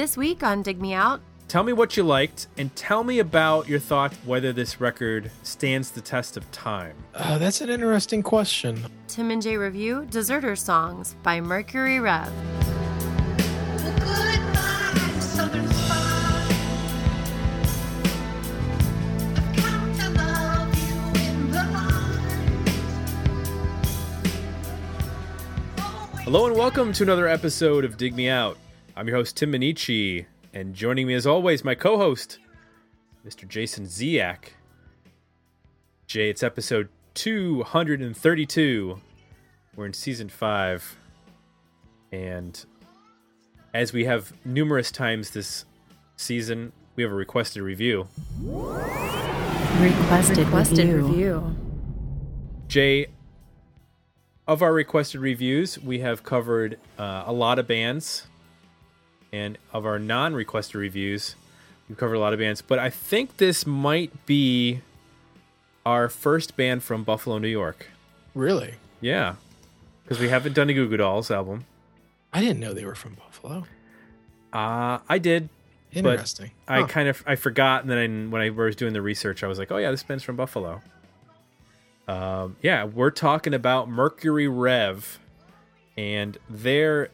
This week on Dig Me Out, Tell me what you liked and tell me about your thought whether this record stands the test of time. Uh, that's an interesting question. Tim and Jay review Deserter Songs by Mercury Rev. Hello and welcome to another episode of Dig Me Out. I'm your host, Tim Minichi, and joining me as always, my co host, Mr. Jason Ziak. Jay, it's episode 232. We're in season five. And as we have numerous times this season, we have a requested review. Requested, requested review. review. Jay, of our requested reviews, we have covered uh, a lot of bands, and of our non-requested reviews, we've covered a lot of bands. But I think this might be our first band from Buffalo, New York. Really? Yeah, because we haven't done a Goo Goo Dolls album. I didn't know they were from Buffalo. Uh, I did. Interesting. But huh. I kind of I forgot, and then I, when I was doing the research, I was like, "Oh yeah, this band's from Buffalo." Um, yeah, we're talking about Mercury Rev and their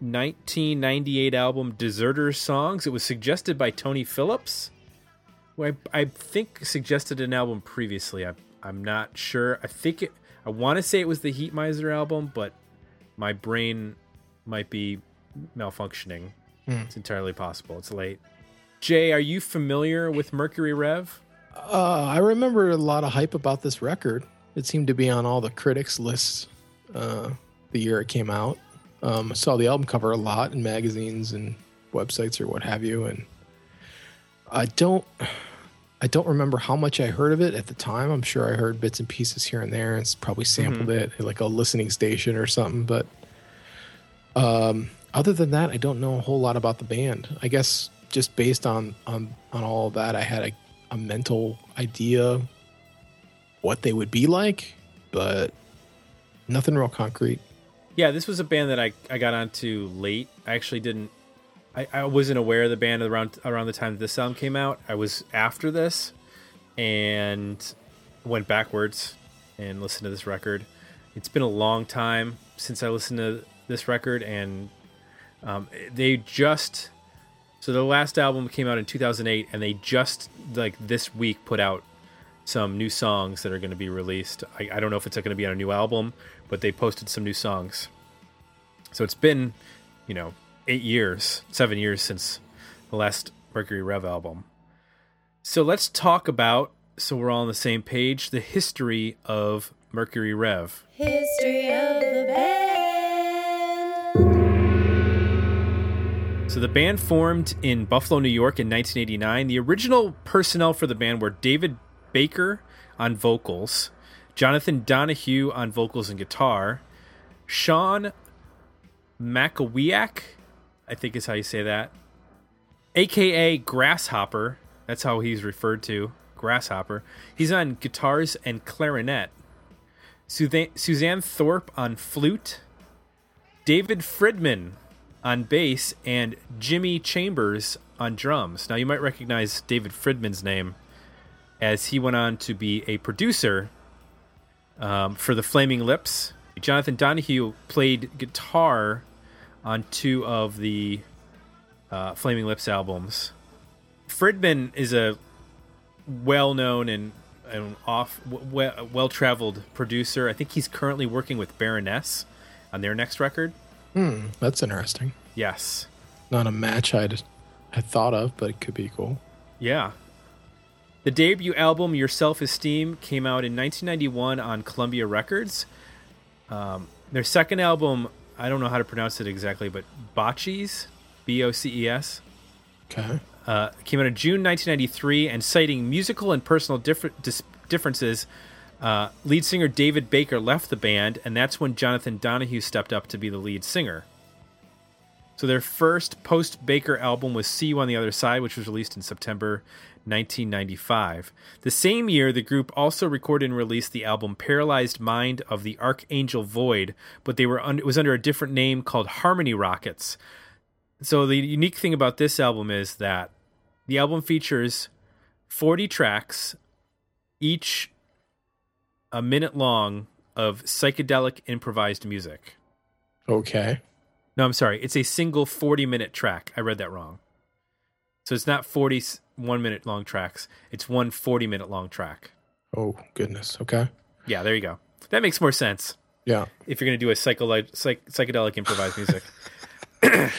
1998 album Deserter Songs. It was suggested by Tony Phillips, who I, I think suggested an album previously. I, I'm not sure. I think it, I want to say it was the Heat Heatmiser album, but my brain might be malfunctioning. Mm. It's entirely possible. It's late. Jay, are you familiar with Mercury Rev? Uh, I remember a lot of hype about this record. It seemed to be on all the critics' lists uh, the year it came out. Um, I saw the album cover a lot in magazines and websites or what have you, and I don't, I don't remember how much I heard of it at the time. I'm sure I heard bits and pieces here and there, and it's probably sampled mm-hmm. it at like a listening station or something. But um, other than that, I don't know a whole lot about the band. I guess just based on on on all of that, I had a a mental idea what they would be like, but nothing real concrete. Yeah, this was a band that I, I got onto late. I actually didn't I, I wasn't aware of the band around around the time this album came out. I was after this and went backwards and listened to this record. It's been a long time since I listened to this record and um, they just so the last album came out in 2008, and they just like this week put out some new songs that are going to be released. I, I don't know if it's going to be on a new album, but they posted some new songs. So it's been, you know, eight years, seven years since the last Mercury Rev album. So let's talk about, so we're all on the same page, the history of Mercury Rev. History of the band. So the band formed in Buffalo, New York in 1989. The original personnel for the band were David Baker on vocals, Jonathan Donahue on vocals and guitar, Sean Mackowiak, I think is how you say that, aka Grasshopper. That's how he's referred to, Grasshopper. He's on guitars and clarinet. Suzanne Thorpe on flute. David Fridmann on bass and Jimmy Chambers on drums. Now, you might recognize David Fridmann's name as he went on to be a producer um, for the Flaming Lips. Jonathan Donahue played guitar on two of the uh, Flaming Lips albums. Fridmann is a well-known and, and off well traveled producer. I think he's currently working with Baroness on their next record. Hmm, that's interesting. Yes. Not a match I'd had thought of, but it could be cool. Yeah. The debut album, Yerself Is Steam, came out in 1991 on Columbia Records. Um, their second album, I don't know how to pronounce it exactly, but Boces, B O C E S. Okay. Uh, came out in June 1993, and citing musical and personal differ- dis- differences, uh, lead singer David Baker left the band, and that's when Jonathan Donahue stepped up to be the lead singer. So their first post Baker album was See You on the Other Side, which was released in September 1995. The same year, the group also recorded and released the album Paralyzed Mind of the Archangel Void, but they were un- it was under a different name called Harmony Rockets. So the unique thing about this album is that the album features 40 tracks, each a minute long of psychedelic improvised music. Okay. No, I'm sorry. It's a single 40 minute track. I read that wrong. So it's not 41 minute long tracks. It's one 40 minute long track. Oh goodness. Okay. Yeah, there you go. That makes more sense Yeah. if you're going to do a psychedelic, psych, psychedelic improvised music. I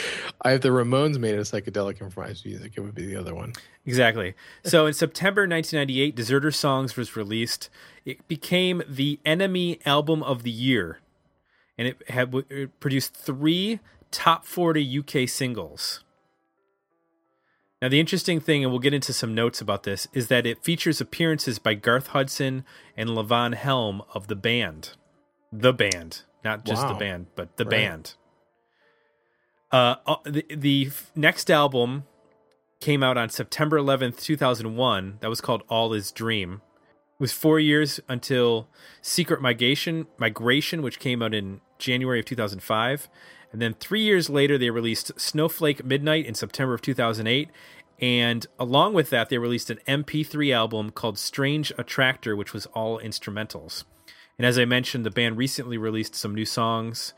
if the Ramones made a psychedelic improvised music, it would be the other one. Exactly. So in September 1998, Deserter Songs was released. It became the NME album of the year, and it had it produced three top 40 UK singles. Now, the interesting thing, and we'll get into some notes about this, is that it features appearances by Garth Hudson and Levon Helm of the band. The band, not just the band, but the Right. band. Uh, uh, the, the next album came out on September 11th, 2001. That was called All Is Dream. It was four years until Secret Migration, Migration, which came out in January of 2005. And then three years later, they released Snowflake Midnight in September of 2008. And along with that, they released an MP3 album called Strange Attractor, which was all instrumentals. And as I mentioned, the band recently released some new songs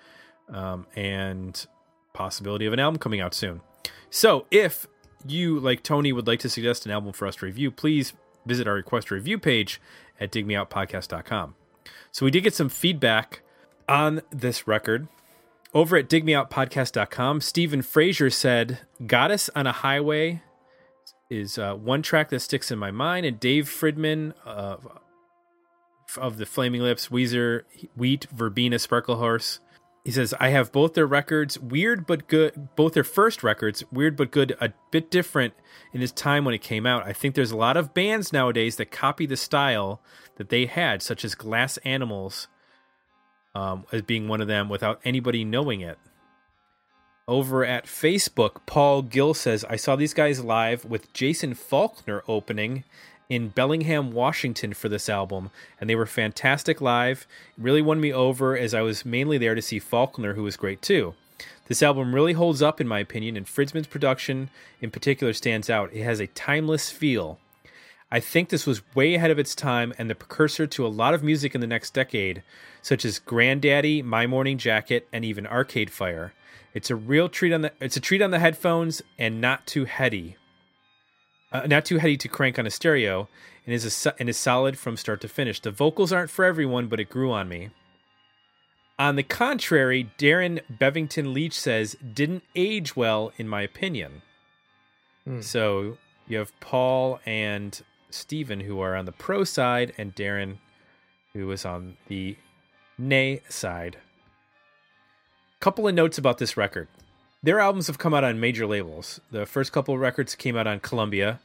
um, and possibility of an album coming out soon. So if you, like Tony, would like to suggest an album for us to review, please visit our request review page at digmeoutpodcast.com. So we did get some feedback on this record. Over at digmeoutpodcast.com, Stephen Frazier said, Goddess on a Highway is uh, one track that sticks in my mind. And Dave Fridmann uh, of the Flaming Lips, Weezer, Wheat, Verbena, Sparklehorse, he says, I have both their records, weird but good, both their first records, weird but good, a bit different in his time when it came out. I think there's a lot of bands nowadays that copy the style that they had, such as Glass Animals, um, as being one of them without anybody knowing it. Over at Facebook, Paul Gill says, I saw these guys live with Jason Falkner opening in Bellingham, Washington for this album, and they were fantastic live. It really won me over as I was mainly there to see Faulkner, who was great too. This album really holds up, in my opinion, and Fritzman's production in particular stands out. It has a timeless feel. I think this was way ahead of its time and the precursor to a lot of music in the next decade, such as Grandaddy, My Morning Jacket, and even Arcade Fire. It's a real treat on the it's a treat on the headphones and not too heady uh, not too heady to crank on a stereo, and is a, and is solid from start to finish. The vocals aren't for everyone, but it grew on me. On the contrary, Darren Bevington Leach says didn't age well in my opinion. Hmm. So you have Paul and Steven who are on the pro side, and Darren who is on the nay side. Couple of notes about this record their albums have come out on major labels. The first couple of records came out on Columbia,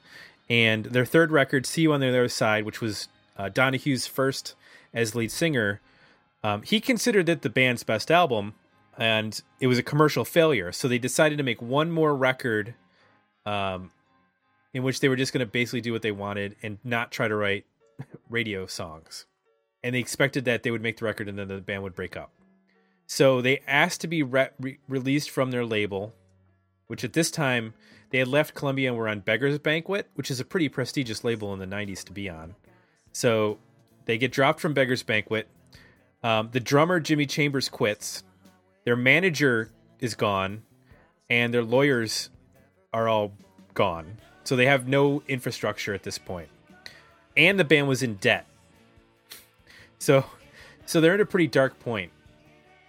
and their third record, "See You on the Other Side," which was uh, Donahue's first as lead singer, um, he considered it the band's best album, and it was a commercial failure. So they decided to make one more record, um, in which they were just going to basically do what they wanted and not try to write radio songs. And they expected that they would make the record and then the band would break up. So they asked to be re- re- released from their label, which at this time they had left Columbia and were on Beggar's Banquet, which is a pretty prestigious label in the 90s to be on. So they get dropped from Beggar's Banquet. Um, the drummer, Jimmy Chambers, quits. Their manager is gone, and their lawyers are all gone. So they have no infrastructure at this point. And the band was in debt. So so they're at a pretty dark point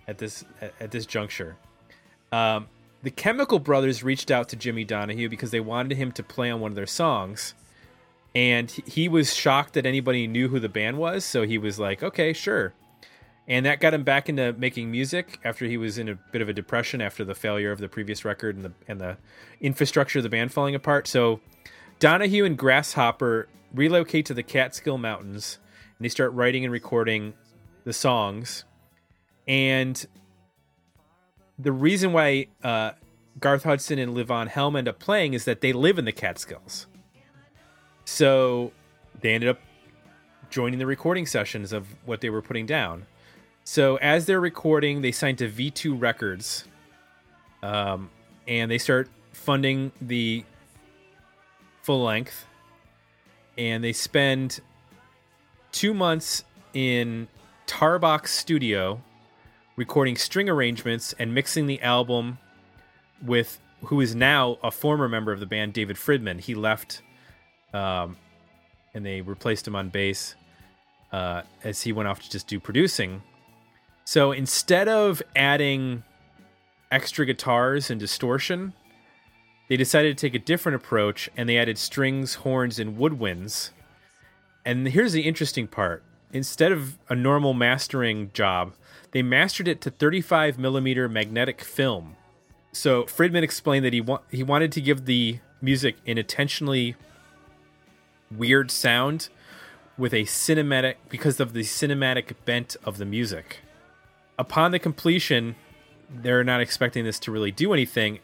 at this at, this juncture. Um, the Chemical Brothers reached out to Jimmy Donahue because they wanted him to play on one of their songs, and he was shocked that anybody knew who the band was. So he was like, "Okay, sure," and that got him back into making music after he was in a bit of a depression after the failure of the previous record and the and the infrastructure of the band falling apart. So Donahue and Grasshopper relocate to the Catskill Mountains, and they start writing and recording the songs and the reason why uh, Garth Hudson and Levon Helm end up playing is that they live in the Catskills. So they ended up joining the recording sessions of what they were putting down. So as they're recording, they signed to V2 Records. Um, and they start funding the full length, and they spend two months in Tarbox Studio recording string arrangements and mixing the album with who is now a former member of the band, David Fridmann. He left, um, and they replaced him on bass uh, as he went off to just do producing. So instead of adding extra guitars and distortion, they decided to take a different approach and they added strings, horns, and woodwinds. And here's the interesting part instead of a normal mastering job, they mastered it to 35 millimeter magnetic film. So Fridmann explained that he wa- he wanted to give the music an intentionally weird sound with a cinematic because of the cinematic bent of the music. Upon the completion, they're not expecting this to really do anything.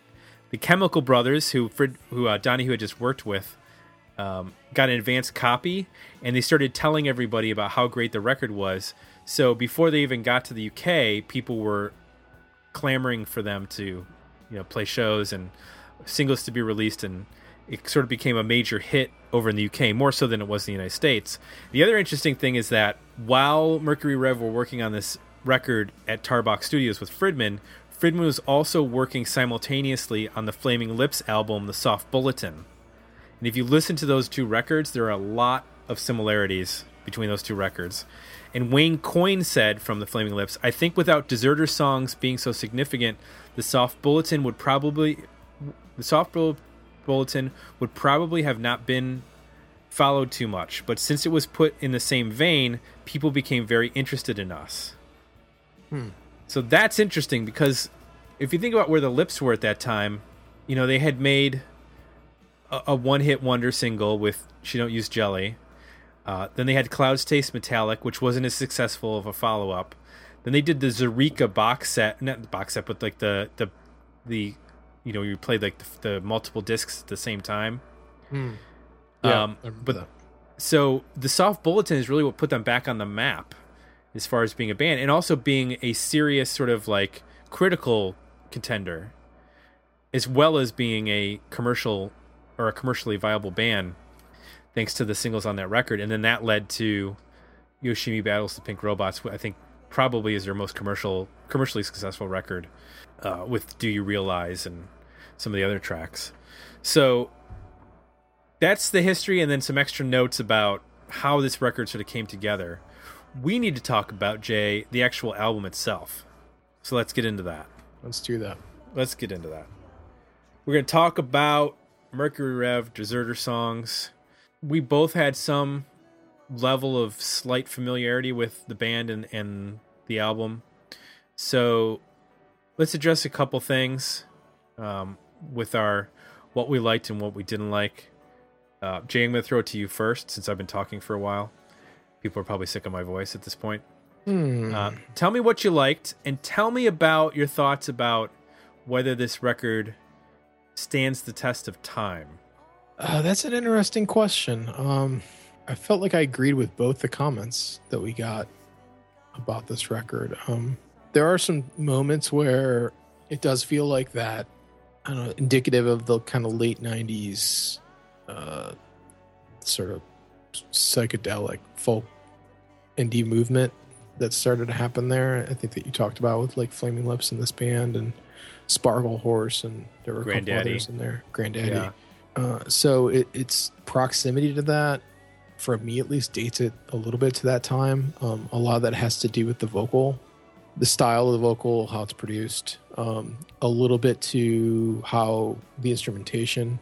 The Chemical Brothers, who Frid, who uh, Donahue had just worked with, um, got an advanced copy, and they started telling everybody about how great the record was. So before they even got to the UK, people were clamoring for them to, you know, play shows and singles to be released, and it sort of became a major hit over in the UK, more so than it was in the United States. The other interesting thing is that while Mercury Rev were working on this record at Tarbox Studios with Fridmann, Fridmann was also working simultaneously on the Flaming Lips album, The Soft Bulletin. And if you listen to those two records, there are a lot of similarities between those two records. And Wayne Coyne said from the Flaming Lips, I think without Deserter songs being so significant, the Soft Bulletin would probably the Soft Bulletin would probably have not been followed too much. But since it was put in the same vein, people became very interested in us. Hmm. So that's interesting because if you think about where the lips were at that time, you know, they had made a, a one hit wonder single with She Don't Use Jelly. Uh, then they had Clouds Taste Metallic, which wasn't as successful of a follow up. Then they did the Zaireeka box set, not the box set, but like the the the you know you played like the, the multiple discs at the same time. Hmm. Yeah, Um, but that. so the soft bulletin is really what put them back on the map as far as being a band and also being a serious sort of like critical contender as well as being a commercial or a commercially viable band thanks to the singles on that record and then that led to Yoshimi Battles the Pink Robots I think probably is their most commercial commercially successful record uh, with Do You Realize and some of the other tracks so that's the history and then some extra notes about how this record sort of came together. We need to talk about Jay, the actual album itself. So let's get into that. Let's do that. Let's get into that. We're going to talk about Mercury Rev, Deserter Songs. We both had some level of slight familiarity with the band and, and the album. So let's address a couple things um, with our what we liked and what we didn't like. Uh, Jay, I'm going to throw it to you first since I've been talking for a while. People are probably sick of my voice at this point. Hmm. Uh, tell me what you liked and tell me about your thoughts about whether this record stands the test of time. Uh, that's an interesting question. Um, I felt like I agreed with both the comments that we got about this record. Um, there are some moments where it does feel like that, I don't know, indicative of the kind of late 90s uh, sort of psychedelic folk indie movement that started to happen there. I think that you talked about with like Flaming Lips and this band and Sparklehorse, and there were a couple others in there. Grandaddy. Yeah. Uh, so it, its proximity to that, for me at least, dates it a little bit to that time. Um, a lot of that has to do with the vocal, the style of the vocal, how it's produced, um, a little bit to how the instrumentation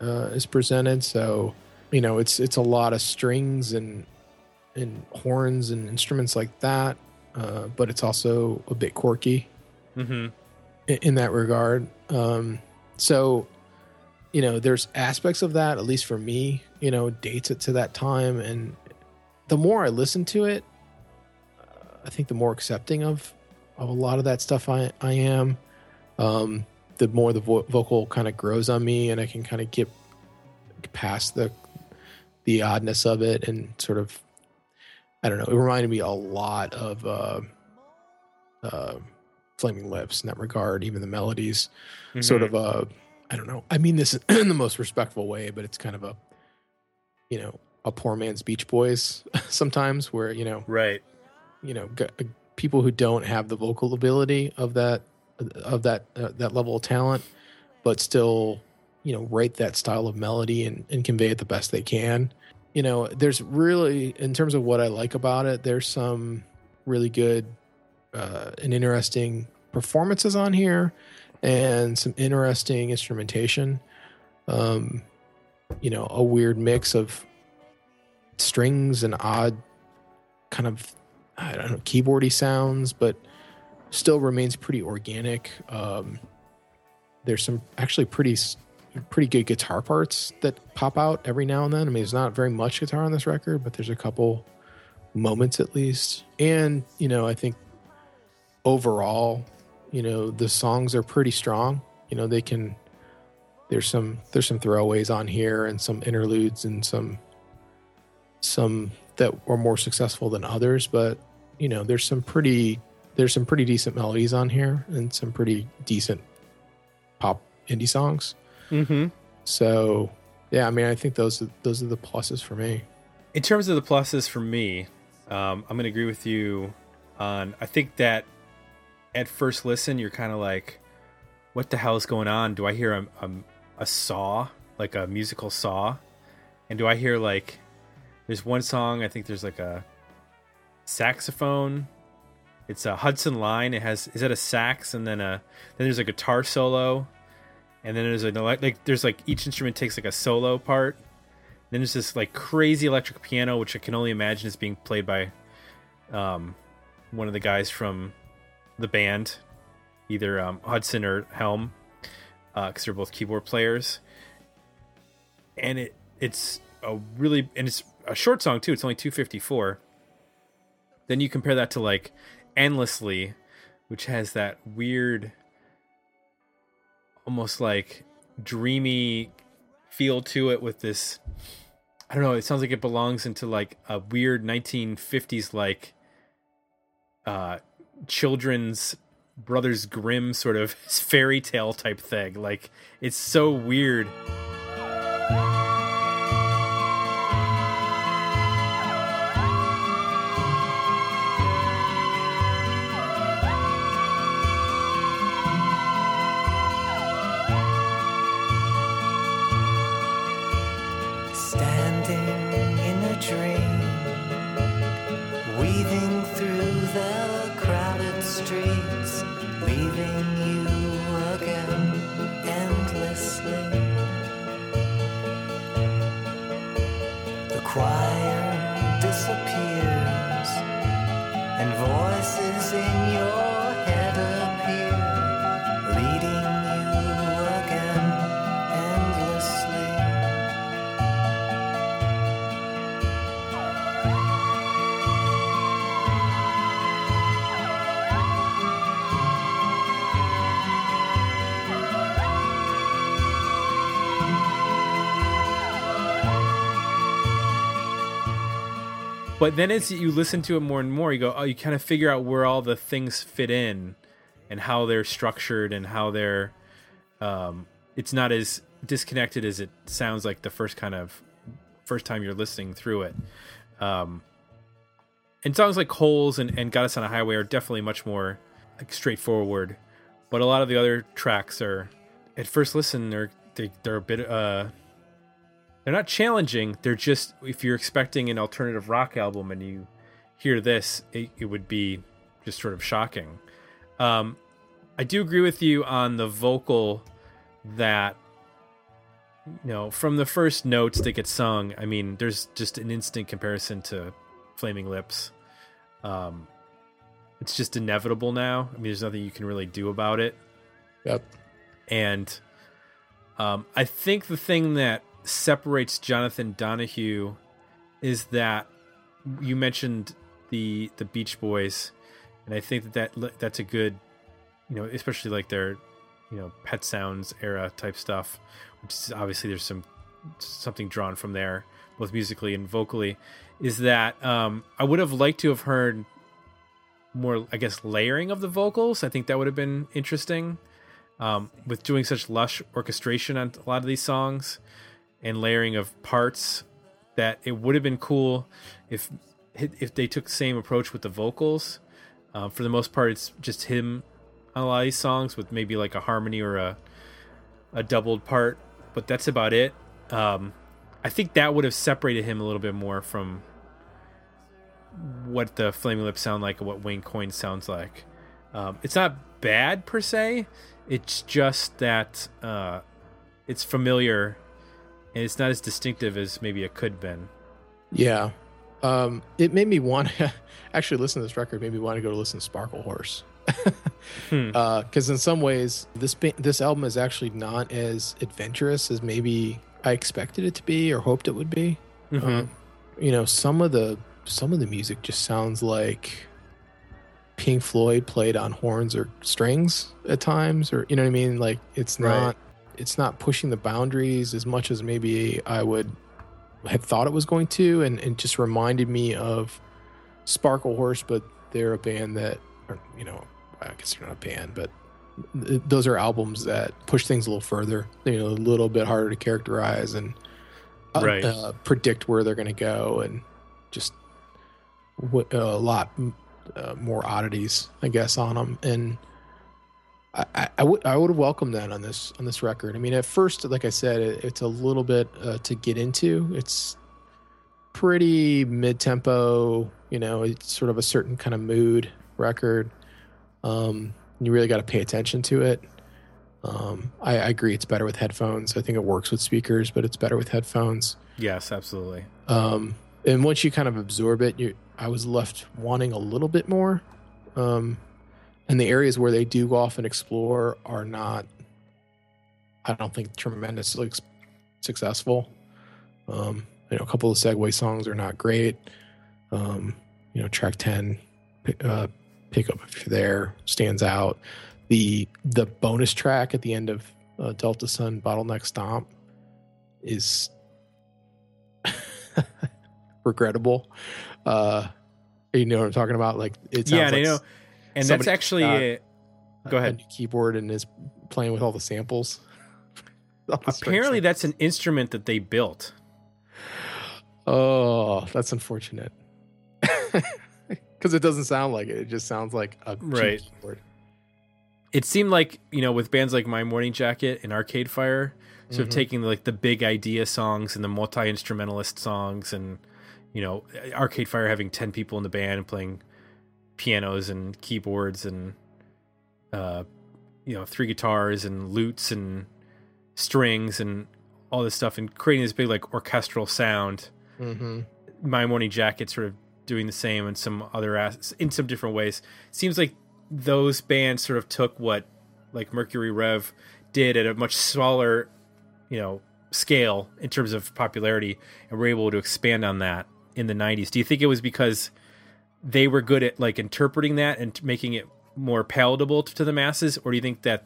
uh, is presented. So, you know, it's it's a lot of strings and and horns and instruments like that, uh, but it's also a bit quirky Mm-hmm. in, in that regard. Um, so, you know, there's aspects of that, at least for me, you know, dates it to that time. And the more I listen to it, uh, I think the more accepting of, of a lot of that stuff I, I am. Um, the more the vo- vocal kind of grows on me and I can kind of get past the, the oddness of it and sort of, I don't know, it reminded me a lot of, uh, uh, Flaming Lips in that regard. Even the melodies, mm-hmm. sort of a I don't know. I mean this in the most respectful way, but it's kind of a you know a poor man's Beach Boys sometimes, where you know right, you know g- uh, people who don't have the vocal ability of that of that uh, that level of talent, but still you know write that style of melody and, and convey it the best they can. You know, there's really in terms of what I like about it, there's some really good uh, and interesting performances on here and some interesting instrumentation. Um, you know, a weird mix of strings and odd kind of I don't know keyboardy sounds, but still remains pretty organic. Um, there's some actually pretty pretty good guitar parts that pop out every now and then. I mean, there's not very much guitar on this record, but there's a couple moments at least. And you know, I think overall, you know, the songs are pretty strong. You know, they can. There's some there's some throwaways on here and some interludes and some some that were more successful than others, but you know, there's some pretty there's some pretty decent melodies on here and some pretty decent pop indie songs. Mm-hmm. So, yeah, I mean, I think those those are the pluses for me. In terms of the pluses for me, um, I'm going to agree with you on. I think that at first listen, you're kind of like, "What the hell is going on? Do I hear a, a, a saw, like a musical saw, and do I hear like?" There's one song. I think there's like a saxophone. It's a Hudson line. It has is that a sax and then a then there's a guitar solo, and then there's a like there's like each instrument takes like a solo part. Then there's this like crazy electric piano, which I can only imagine is being played by um, one of the guys from the band, either um, Hudson or Helm, because uh, they're both keyboard players. And it it's a really and it's a short song too. It's only 254. Then you compare that to like Endlessly, which has that weird almost like dreamy feel to it with this I don't know, it sounds like it belongs into like a weird 1950s like uh children's Brothers Grimm sort of fairy tale type thing. Like it's so weird. But then as you listen to it more and more, you go, oh, you kind of figure out where all the things fit in and how they're structured and how they're. Um, it's not as disconnected as it sounds like the first kind of first time you're listening through it. Um, and songs like Holes and, and Goddess on a Highway are definitely much more like, straightforward. But a lot of the other tracks are, at first listen, they're they, they're a bit uh, they're not challenging. They're just if you're expecting an alternative rock album and you hear this, it, it would be just sort of shocking. Um, I do agree with you on the vocal that you know from the first notes that get sung. I mean, there's just an instant comparison to Flaming Lips. Um, it's just inevitable now. I mean, there's nothing you can really do about it. Yep. And um, I think the thing that separates Jonathan Donahue is that you mentioned the the Beach Boys, and I think that, that that's a good, you know, especially like their, you know, Pet Sounds era type stuff, which is obviously there's some something drawn from there, both musically and vocally. Is that um, I would have liked to have heard more, I guess, layering of the vocals. I think that would have been interesting. Um, with doing such lush orchestration on a lot of these songs and layering of parts, that it would have been cool if if they took the same approach with the vocals. Um, for the most part, it's just him on a lot of these songs with maybe like a harmony or a a doubled part, but that's about it. Um, I think that would have separated him a little bit more from what the Flaming Lips sound like and what Wayne Coyne sounds like. Um, it's not bad per se. It's just that uh, it's familiar and it's not as distinctive as maybe it could have been. Yeah. Um, it made me want to actually listen to this record, made me want to go to listen to Sparklehorse. Hmm. Because uh, in some ways, this this album is actually not as adventurous as maybe I expected it to be or hoped it would be. Mhm. Um, you know, some of the some of the music just sounds like Pink Floyd played on horns or strings at times, or you know what I mean. Like it's Right. not it's not pushing the boundaries as much as maybe I would have thought it was going to, and it just reminded me of Sparklehorse, but they're a band that, or, you know, I guess they're not a band, but th- those are albums that push things a little further, you know, a little bit harder to characterize and uh, Right. uh, predict where they're going to go, and just w- a lot uh, more oddities, I guess, on them. And I, I, I would I would have welcomed that on this on this record. I mean, at first, like I said, it, it's a little bit uh, to get into. It's pretty mid tempo. You know, it's sort of a certain kind of mood record. Um, you really got to pay attention to it. Um, I, I agree, it's better with headphones. I think it works with speakers, but it's better with headphones. Yes, absolutely. Um, and once you kind of absorb it, you I was left wanting a little bit more. Um, and the areas where they do go off and explore are not, I don't think, tremendously successful. Um, you know, a couple of segue songs are not great. Um, you know, track ten, pi- uh, pick up if you're there stands out. The the bonus track at the end of uh, Delta Sun Bottleneck Stomp is regrettable. Uh, you know what I'm talking about? Like it sounds Yeah, like I know. And that's actually uh, Go a ahead. new keyboard and is playing with all the samples. All the apparently that's an instrument that they built. oh, that's unfortunate. Because it doesn't sound like it. It just sounds like a Right. keyboard. It seemed like you know with bands like My Morning Jacket and Arcade Fire, sort of Mhm. taking like the big idea songs and the multi instrumentalist songs, and you know Arcade Fire having ten people in the band and playing pianos and keyboards and uh, you know three guitars and lutes and strings and all this stuff and creating this big like orchestral sound. Mm-hmm. My Morning Jacket sort of doing the same in some other as- in some different ways. Seems like those bands sort of took what like Mercury Rev did at a much smaller, you know, scale in terms of popularity and were able to expand on that in the 90s. Do you think it was because they were good at like interpreting that and making it more palatable to the masses or do you think that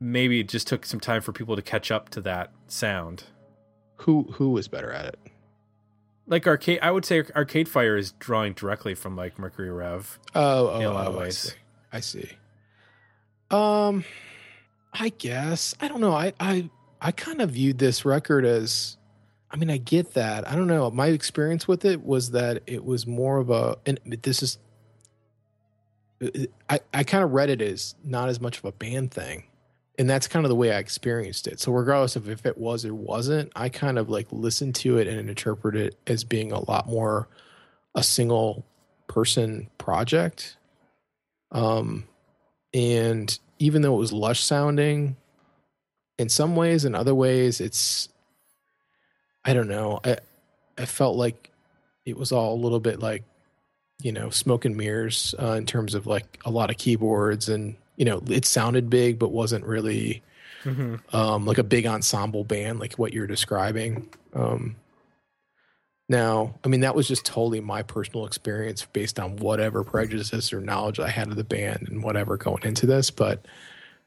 maybe it just took some time for people to catch up to that sound? Who who was better at it? like arcade i would say arcade fire is drawing directly from like mercury rev Oh, oh, In a lot of oh, ways. I see. I see. Um, I guess I don't know. I I I kind of viewed this record as. I mean, I get that. I don't know. My experience with it was that it was more of a, and this is. I I kind of read it as not as much of a band thing, and that's kind of the way I experienced it. So regardless of if it was or wasn't, I kind of like listened to it and interpreted it as being a lot more a single person project um, and even though it was lush sounding, in some ways, in other ways, it's I don't know. I I felt like it was all a little bit like you know smoke and mirrors uh, in terms of like a lot of keyboards and you know it sounded big but wasn't really um, like a big ensemble band like what you're describing. Um, now, I mean, that was just totally my personal experience based on whatever prejudices or knowledge I had of the band and whatever going into this. But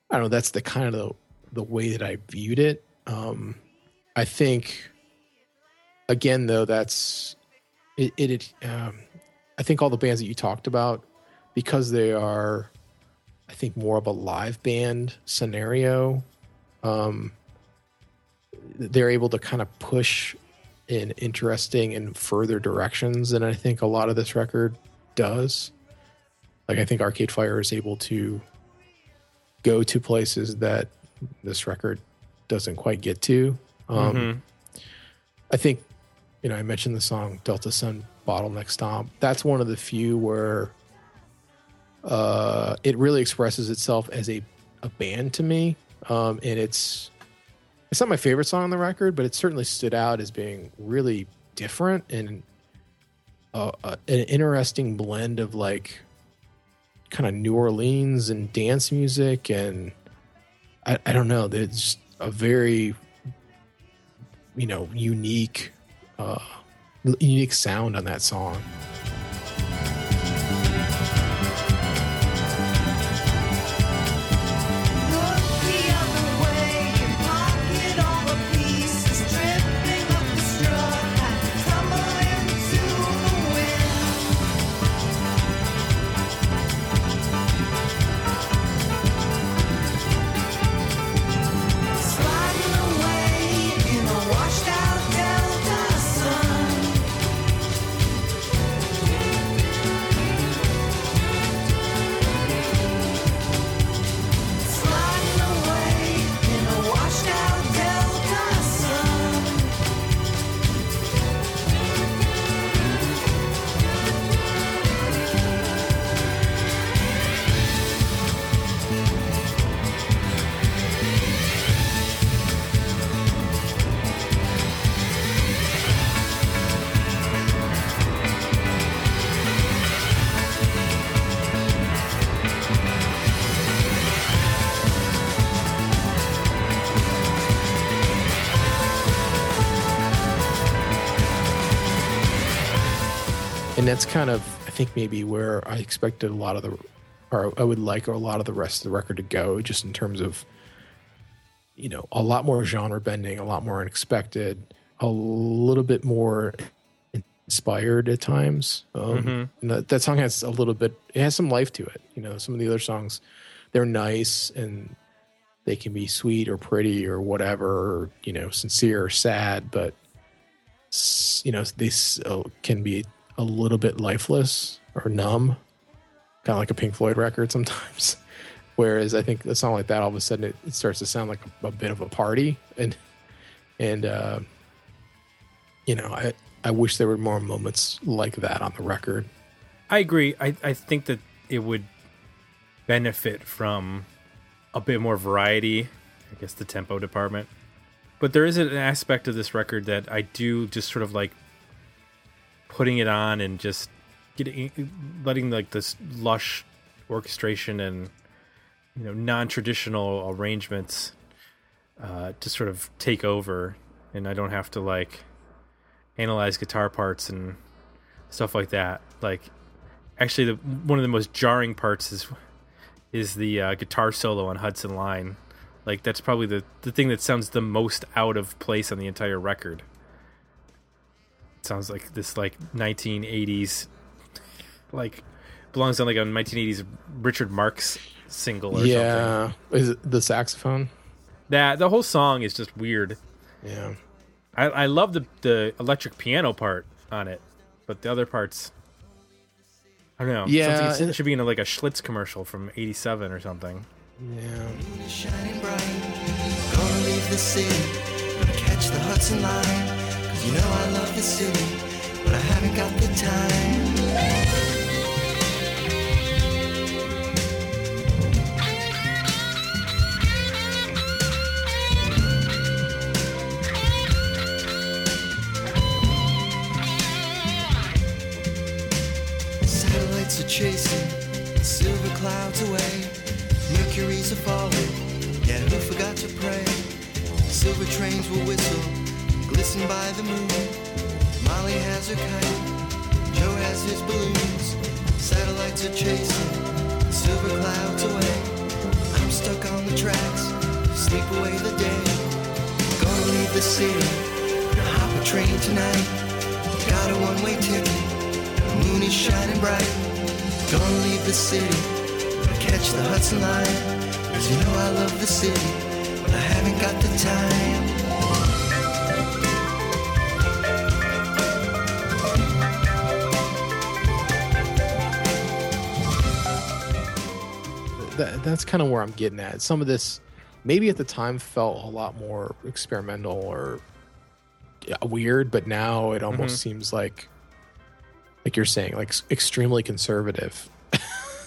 I don't know. That's the kind of the, the way that I viewed it. Um, I think, again, though, that's it. it, it um, I think all the bands that you talked about because they are, I think, more of a live band scenario. Um, they're able to kind of push in interesting and further directions than I think a lot of this record does. Like I think Arcade Fire is able to go to places that this record doesn't quite get to. Um, Mhm. I think, you know, I mentioned the song Delta Sun Bottleneck Stomp. That's one of the few where uh, it really expresses itself as a, a band to me. Um, and it's it's not my favorite song on the record, but it certainly stood out as being really different and uh, uh, an interesting blend of like kind of New Orleans and dance music and I, I don't know. it's a very you know unique uh unique sound on that song and that's kind of i think maybe where i expected a lot of the or i would like a lot of the rest of the record to go just in terms of you know a lot more genre bending a lot more unexpected a little bit more inspired at times. Um, and that, that song has a little bit it has some life to it. You know some of the other songs they're nice and they can be sweet or pretty or whatever or you know sincere or sad but you know they uh, can be a little bit lifeless or numb kind of like a pink floyd record sometimes whereas i think a song like that all of a sudden it, it starts to sound like a, a bit of a party and and uh you know i i wish there were more moments like that on the record I agree. I, I think that it would benefit from a bit more variety. I guess the tempo department. But there is an aspect of this record that I do just sort of like putting it on and just getting letting like this lush orchestration and you know non-traditional arrangements uh, to sort of take over, and I don't have to like analyze guitar parts and stuff like that. Like, actually, the one of the most jarring parts is is the uh, guitar solo on Hudson Line. Like, that's probably the the thing that sounds the most out of place on the entire record. It sounds like this like 1980s, like belongs on like a 1980s Richard Marx single or something. yeah is it the saxophone That the whole song is just weird. yeah I, I love the the electric piano part on it, but the other parts, I don't know. Yeah, it should be in a, like a Schlitz commercial from '87 or something. yeah shining bright. Gonna leave the city, gonna catch the Hudson line. You know I love the city, but I haven't got the time. Satellites are chasing silver clouds away. Mercury's a falling, yet who forgot to pray? Silver trains will whistle, glisten by the moon. Molly has her kite, Joe has his balloons. Satellites are chasing silver clouds away. I'm stuck on the tracks, sleep away the day. Gonna leave the city, hop a train tonight. Got a one-way ticket, the moon is shining bright. Gonna leave the city, catch the Hudson line. Cause you know I love the city, but I haven't got the time. That, that's kind of where I'm getting at. Some of this, maybe at the time, felt a lot more experimental or weird, but now it mm-hmm. almost seems like, like you're saying, like extremely conservative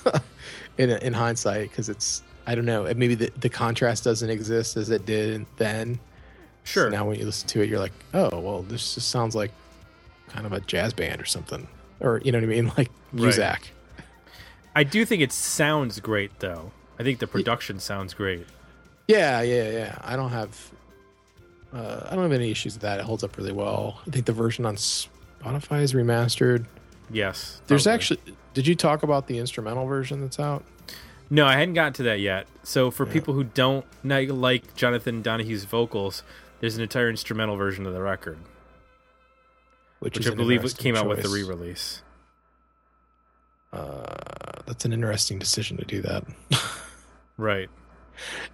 in in hindsight, because it's I don't know, maybe the the contrast doesn't exist as it did then. Sure. So now when you listen to it, you're like, oh well, this just sounds like kind of a jazz band or something, or you know what I mean, like Right. I do think it sounds great, though. I think the production sounds great. Yeah, yeah, yeah. I don't have uh, I don't have any issues with that. It holds up really well. I think the version on Spotify is remastered. Yes. There's totally. actually did you talk about the instrumental version that's out? No, I hadn't gotten to that yet. So for people who don't like Jonathan Donahue's vocals, there's an entire instrumental version of the record, which is I believe came out with the re-release. Uh, that's an interesting decision to do that. Right.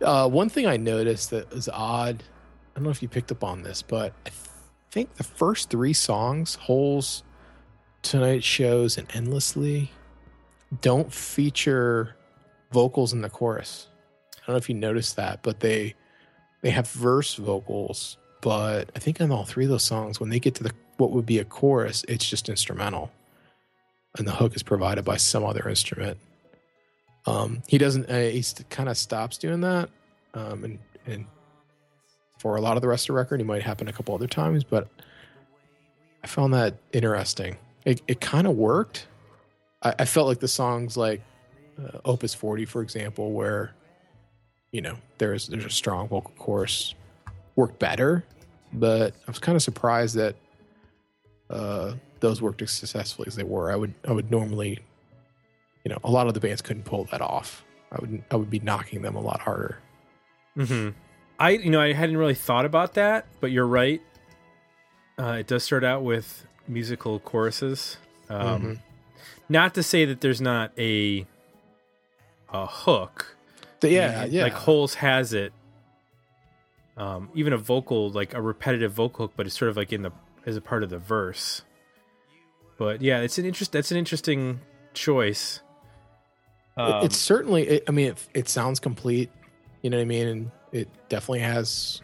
Uh, one thing I noticed that is odd. I don't know if you picked up on this, but I think the first three songs, "Holes," "Tonight Shows," and "Endlessly," don't feature vocals in the chorus. I don't know if you noticed that, but they they have verse vocals. But I think on all three of those songs, when they get to the what would be a chorus, it's just instrumental, and the hook is provided by some other instrument. Um, he doesn't. Uh, he kind of stops doing that, um, and and for a lot of the rest of the record, it might happen a couple other times, but I found that interesting. It it kind of worked. I, I felt like the songs like uh, Opus Forty, for example, where you know there's there's a strong vocal chorus, worked better. But I was kind of surprised that uh, those worked as successfully as they were. I would I would normally you know, a lot of the bands couldn't pull that off. I would I would be knocking them a lot harder. hmm I you know I hadn't really thought about that, but you're right. Uh, it does start out with musical choruses. Um, Mhm. Not to say that there's not a a hook. Yeah, yeah. Like Holes has it. Um, even a vocal, like a repetitive vocal hook, but it's sort of like in the as a part of the verse. But yeah, it's an interest. That's an interesting choice. It- Um, it's certainly. It, I mean, it, it sounds complete. You know what I mean? And it definitely has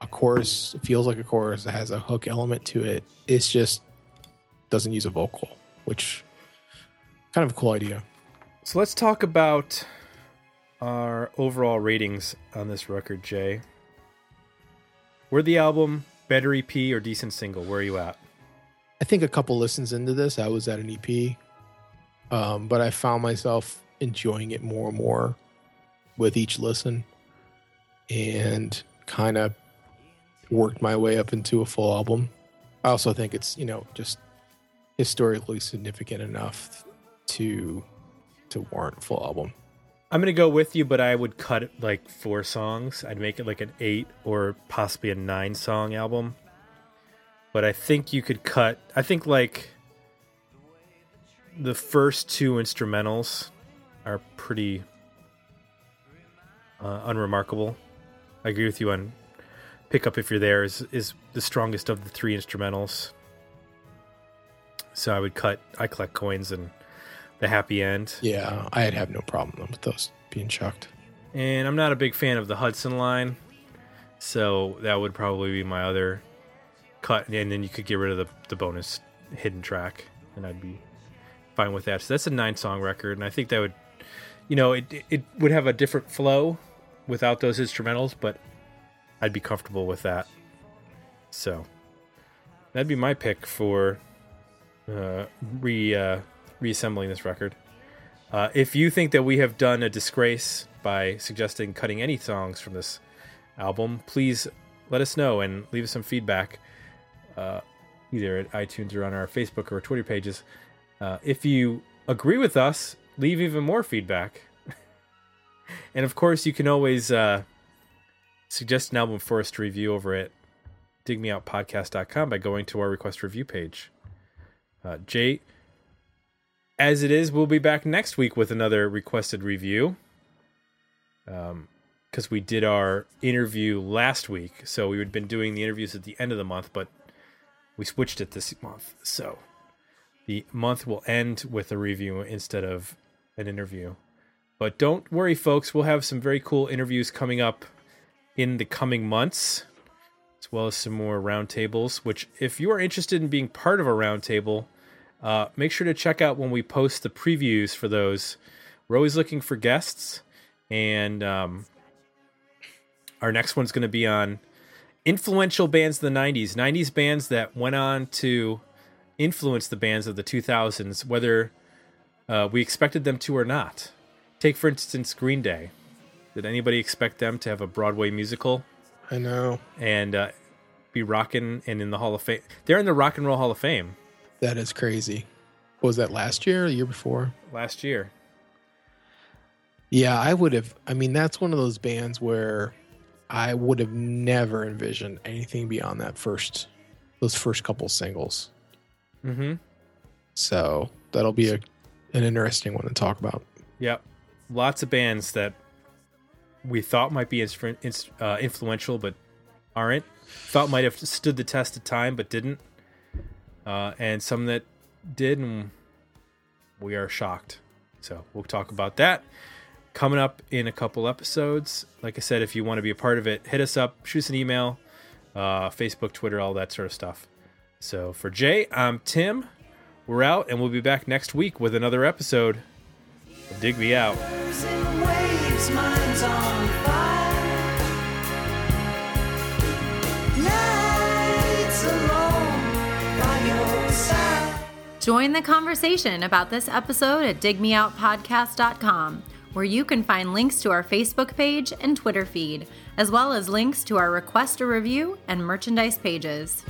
a chorus. It feels like a chorus. It has a hook element to it. It's just doesn't use a vocal, which kind of a cool idea. So let's talk about our overall ratings on this record, Jay. Where the album, better EP or decent single? Where are you at? I think a couple listens into this, I was at an EP, um, but I found myself enjoying it more and more with each listen, and kind of worked my way up into a full album. I also think it's you know just historically significant enough to to warrant a full album. I'm gonna go with you, but I would cut like four songs. I'd make it like an eight or possibly a nine song album. But I think you could cut. I think like the first two instrumentals are pretty uh, unremarkable. I agree with you on "Pick Up If You're there is is the strongest of the three instrumentals. So I would cut. I collect coins and the happy end. Yeah, I'd have no problem with those being chucked. And I'm not a big fan of the Hudson line, so that would probably be my other cut. And then you could get rid of the, the bonus hidden track, and I'd be fine with that. So that's a nine song record, and I think that would, you know, it it would have a different flow without those instrumentals, but I'd be comfortable with that. So that'd be my pick for uh, re uh, reassembling this record. Uh, if you think that we have done a disgrace by suggesting cutting any songs from this album, please let us know and leave us some feedback, uh, either at iTunes or on our Facebook or Twitter pages. Uh, if you agree with us, leave even more feedback. and of course, you can always uh, suggest an album for us to review over at digmeoutpodcast.com by going to our request review page. Uh, Jay, as it is, we'll be back next week with another requested review. Um, because we did our interview last week, so we had been doing the interviews at the end of the month, but we switched it this month. So the month will end with a review instead of an interview. But don't worry, folks. We'll have some very cool interviews coming up in the coming months, as well as some more roundtables. Which, if you are interested in being part of a roundtable, uh, make sure to check out when we post the previews for those. We're always looking for guests, and um, our next one's going to be on influential bands of the 90s, 90s bands that went on to influence the bands of the 2000s, whether uh, we expected them to or not. Take, for instance, Green Day. Did anybody expect them to have a Broadway musical I know. and uh, be rocking and in the Hall of Fame? They're in the Rock and Roll Hall of Fame That is crazy. What was that last year or the year before? last year. Yeah, I would have. I mean, that's one of those bands where I would have never envisioned anything beyond that first, those first couple singles. Mm-hmm. So that'll be a, an interesting one to talk about. Yep. Lots of bands that we thought might be uh, influential but aren't. Thought might have stood the test of time but didn't. Uh, and some that did, and we are shocked. So we'll talk about that coming up in a couple episodes. Like I said, if you want to be a part of it, hit us up, shoot us an email, uh, Facebook, Twitter, all that sort of stuff. So for Jay, I'm Tim. We're out, and we'll be back next week with another episode of Dig Me Out. in waves, mine's on fire. Nights alone by your side. Join the conversation about this episode at digmeoutpodcast.com, where you can find links to our Facebook page and Twitter feed, as well as links to our request a review and merchandise pages.